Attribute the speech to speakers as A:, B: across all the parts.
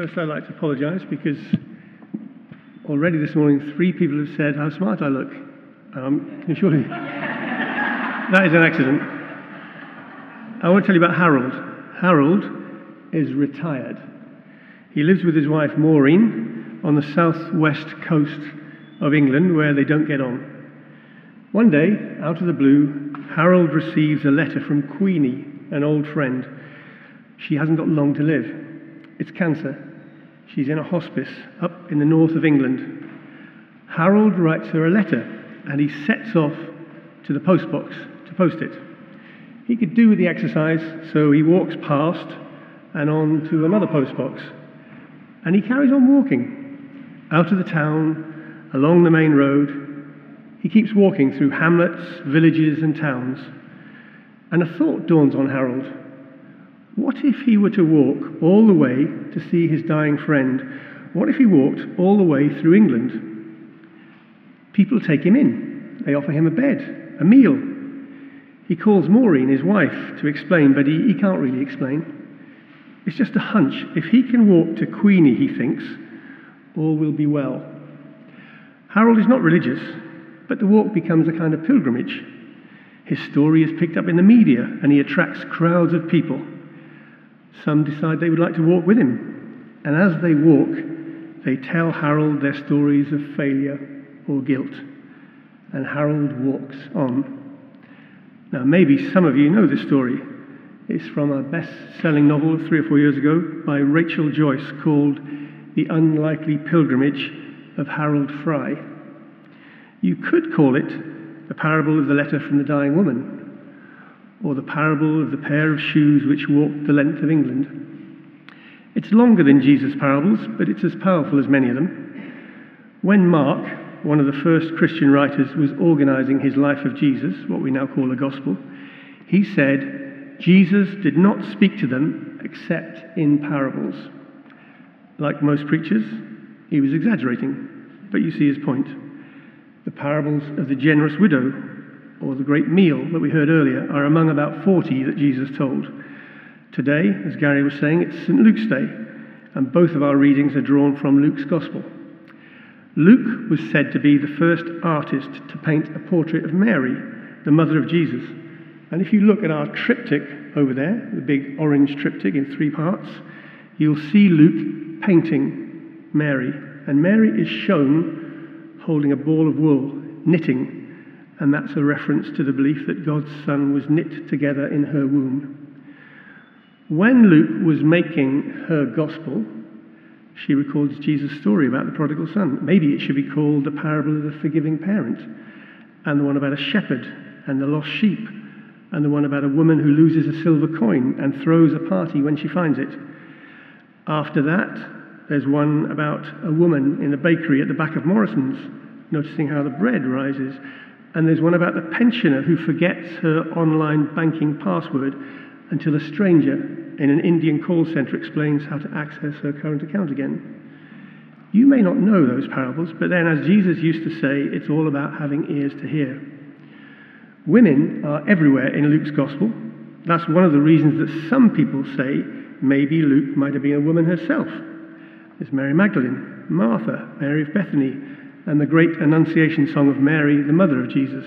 A: First, I'd like to apologise because already this morning three people have said how smart I look. Um, surely that is an accident. I want to tell you about Harold. Harold is retired. He lives with his wife Maureen on the southwest coast of England where they don't get on. One day, out of the blue, Harold receives a letter from Queenie, an old friend. She hasn't got long to live. It's cancer. She's in a hospice up in the north of England. Harold writes her a letter and he sets off to the postbox to post it. He could do with the exercise, so he walks past and on to another postbox. And he carries on walking out of the town, along the main road. He keeps walking through hamlets, villages, and towns. And a thought dawns on Harold. What if he were to walk all the way to see his dying friend? What if he walked all the way through England? People take him in. They offer him a bed, a meal. He calls Maureen, his wife, to explain, but he, he can't really explain. It's just a hunch. If he can walk to Queenie, he thinks, all will be well. Harold is not religious, but the walk becomes a kind of pilgrimage. His story is picked up in the media and he attracts crowds of people. Some decide they would like to walk with him, and as they walk, they tell Harold their stories of failure or guilt. And Harold walks on. Now, maybe some of you know this story. It's from a best selling novel three or four years ago by Rachel Joyce called The Unlikely Pilgrimage of Harold Fry. You could call it the parable of the letter from the dying woman, or the parable of the pair of shoes which walked the length of England. It's longer than Jesus' parables, but it's as powerful as many of them. When Mark, one of the first Christian writers, was organizing his life of Jesus, what we now call the Gospel, he said, Jesus did not speak to them except in parables. Like most preachers, he was exaggerating, but you see his point. The parables of the generous widow or the great meal that we heard earlier are among about 40 that Jesus told. Today, as Gary was saying, it's St. Luke's Day, and both of our readings are drawn from Luke's Gospel. Luke was said to be the first artist to paint a portrait of Mary, the mother of Jesus. And if you look at our triptych over there, the big orange triptych in three parts, you'll see Luke painting Mary. And Mary is shown holding a ball of wool, knitting. And that's a reference to the belief that God's Son was knit together in her womb. When Luke was making her gospel, she records Jesus' story about the prodigal son. Maybe it should be called the parable of the forgiving parent, and the one about a shepherd and the lost sheep and the one about a woman who loses a silver coin and throws a party when she finds it. After that, there's one about a woman in a bakery at the back of Morrison's, noticing how the bread rises. And there's one about the pensioner who forgets her online banking password until a stranger in an Indian call center explains how to access her current account again. You may not know those parables, but then, as Jesus used to say, it's all about having ears to hear. Women are everywhere in Luke's gospel. That's one of the reasons that some people say maybe Luke might have been a woman herself. There's Mary Magdalene, Martha, Mary of Bethany, and the great Annunciation song of Mary, the mother of Jesus.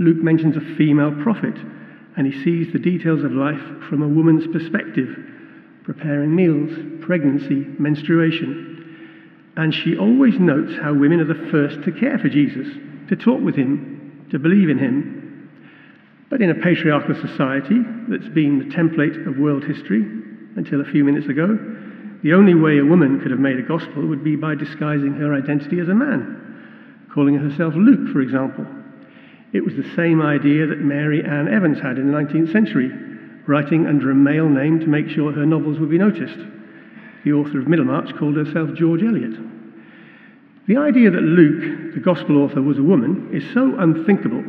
A: Luke mentions a female prophet, and he sees the details of life from a woman's perspective preparing meals, pregnancy, menstruation. And she always notes how women are the first to care for Jesus, to talk with him, to believe in him. But in a patriarchal society that's been the template of world history until a few minutes ago, the only way a woman could have made a gospel would be by disguising her identity as a man, calling herself Luke, for example. It was the same idea that Mary Ann Evans had in the 19th century, writing under a male name to make sure her novels would be noticed. The author of Middlemarch called herself George Eliot. The idea that Luke, the Gospel author, was a woman is so unthinkable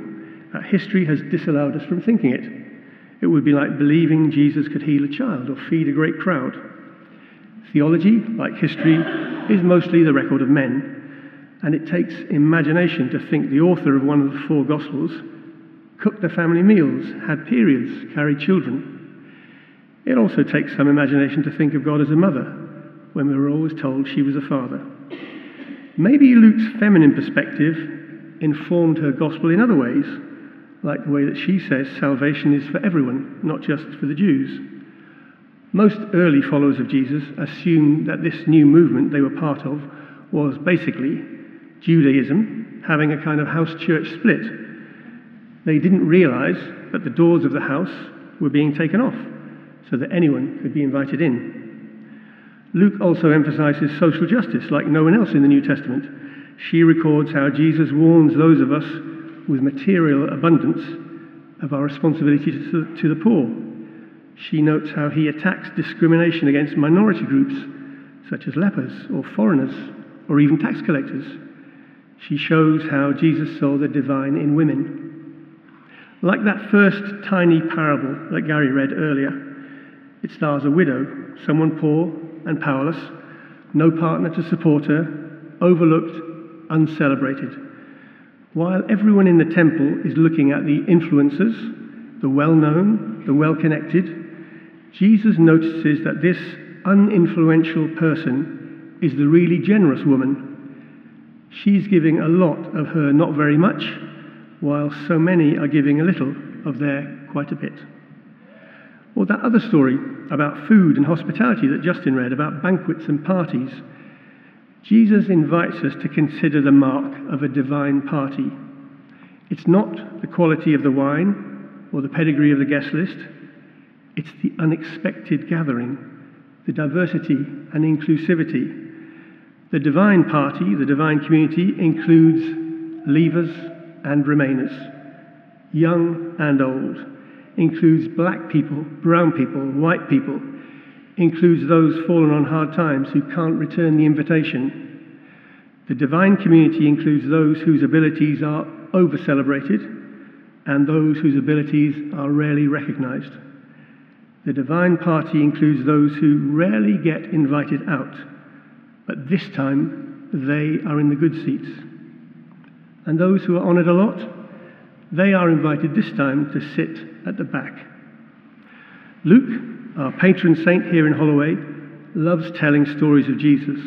A: that history has disallowed us from thinking it. It would be like believing Jesus could heal a child or feed a great crowd. Theology, like history, is mostly the record of men, and it takes imagination to think the author of one of the four Gospels cooked the family meals, had periods, carried children. It also takes some imagination to think of God as a mother, when we were always told she was a father. Maybe Luke's feminine perspective informed her gospel in other ways, like the way that she says salvation is for everyone, not just for the Jews. Most early followers of Jesus assumed that this new movement they were part of was basically Judaism having a kind of house church split. They didn't realize that the doors of the house were being taken off so that anyone could be invited in. Luke also emphasizes social justice like no one else in the New Testament. She records how Jesus warns those of us with material abundance of our responsibility to, to the poor. She notes how he attacks discrimination against minority groups, such as lepers or foreigners or even tax collectors. She shows how Jesus saw the divine in women. Like that first tiny parable that Gary read earlier, it stars a widow, someone poor and powerless, no partner to support her, overlooked, uncelebrated. While everyone in the temple is looking at the influencers, the well known, the well connected, Jesus notices that this uninfluential person is the really generous woman. She's giving a lot of her not very much, while so many are giving a little of their quite a bit. Or that other story about food and hospitality that Justin read, about banquets and parties. Jesus invites us to consider the mark of a divine party. It's not the quality of the wine or the pedigree of the guest list, it's the unexpected gathering, the diversity and inclusivity. The divine party, the divine community, includes leavers and remainers, young and old includes black people, brown people, white people, includes those fallen on hard times who can't return the invitation. The divine community includes those whose abilities are over celebrated and those whose abilities are rarely recognized. The divine party includes those who rarely get invited out, but this time they are in the good seats. And those who are honored a lot, they are invited this time to sit at the back. Luke, our patron saint here in Holloway, loves telling stories of Jesus.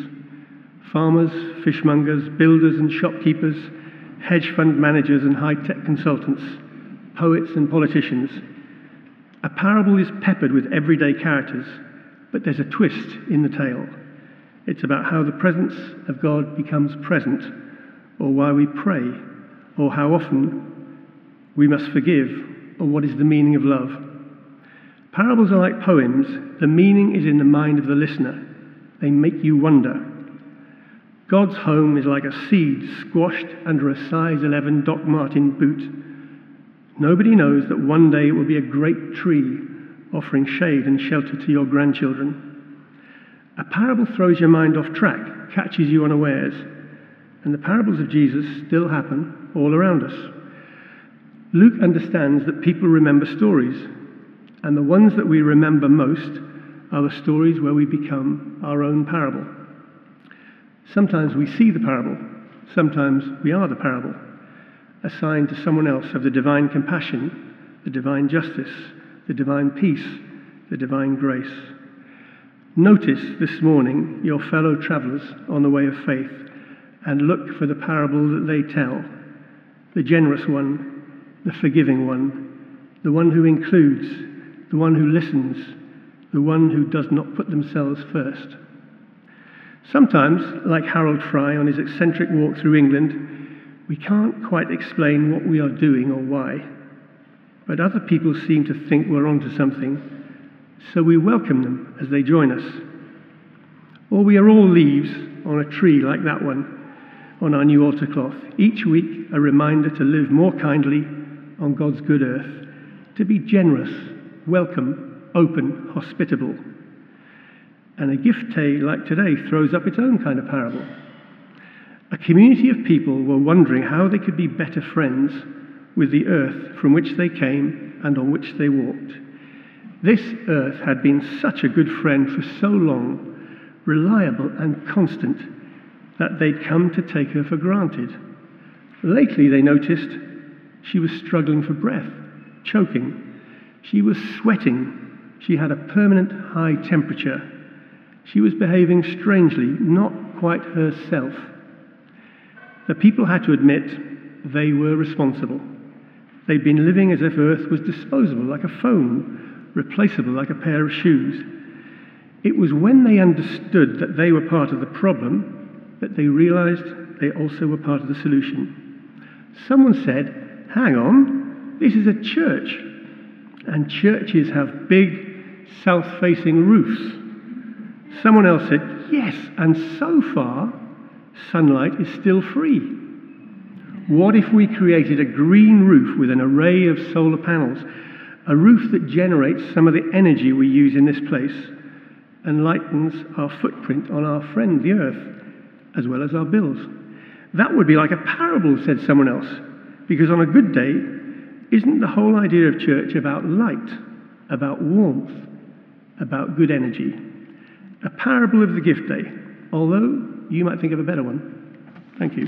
A: Farmers, fishmongers, builders and shopkeepers, hedge fund managers and high tech consultants, poets and politicians. A parable is peppered with everyday characters, but there's a twist in the tale. It's about how the presence of God becomes present, or why we pray, or how often we must forgive or what is the meaning of love. Parables are like poems. The meaning is in the mind of the listener. They make you wonder. God's home is like a seed squashed under a size 11 Doc Marten boot. Nobody knows that one day it will be a great tree offering shade and shelter to your grandchildren. A parable throws your mind off track, catches you unawares, and the parables of Jesus still happen all around us. Luke understands that people remember stories, and the ones that we remember most are the stories where we become our own parable. Sometimes we see the parable, sometimes we are the parable, assigned to someone else of the divine compassion, the divine justice, the divine peace, the divine grace. Notice this morning your fellow travelers on the way of faith and look for the parable that they tell, the generous one the forgiving one, the one who includes, the one who listens, the one who does not put themselves first. Sometimes, like Harold Fry on his eccentric walk through England, we can't quite explain what we are doing or why. But other people seem to think we're onto something, so we welcome them as they join us. Or we are all leaves on a tree like that one on our new altar cloth. Each week, a reminder to live more kindly on God's good earth, to be generous, welcome, open, hospitable. And a gift day like today throws up its own kind of parable. A community of people were wondering how they could be better friends with the earth from which they came and on which they walked. This earth had been such a good friend for so long, reliable and constant, that they'd come to take her for granted. Lately, they noticed she was struggling for breath, choking. She was sweating. She had a permanent high temperature. She was behaving strangely, not quite herself. The people had to admit they were responsible. They'd been living as if Earth was disposable, like a phone, replaceable like a pair of shoes. It was when they understood that they were part of the problem that they realized they also were part of the solution. Someone said, Hang on, this is a church. And churches have big, south facing roofs. Someone else said, Yes, and so far, sunlight is still free. What if we created a green roof with an array of solar panels, a roof that generates some of the energy we use in this place and lightens our footprint on our friend, the earth, as well as our bills? That would be like a parable, said someone else, because on a good day, isn't the whole idea of church about light, about warmth, about good energy? A parable of the gift day, although you might think of a better one. Thank you.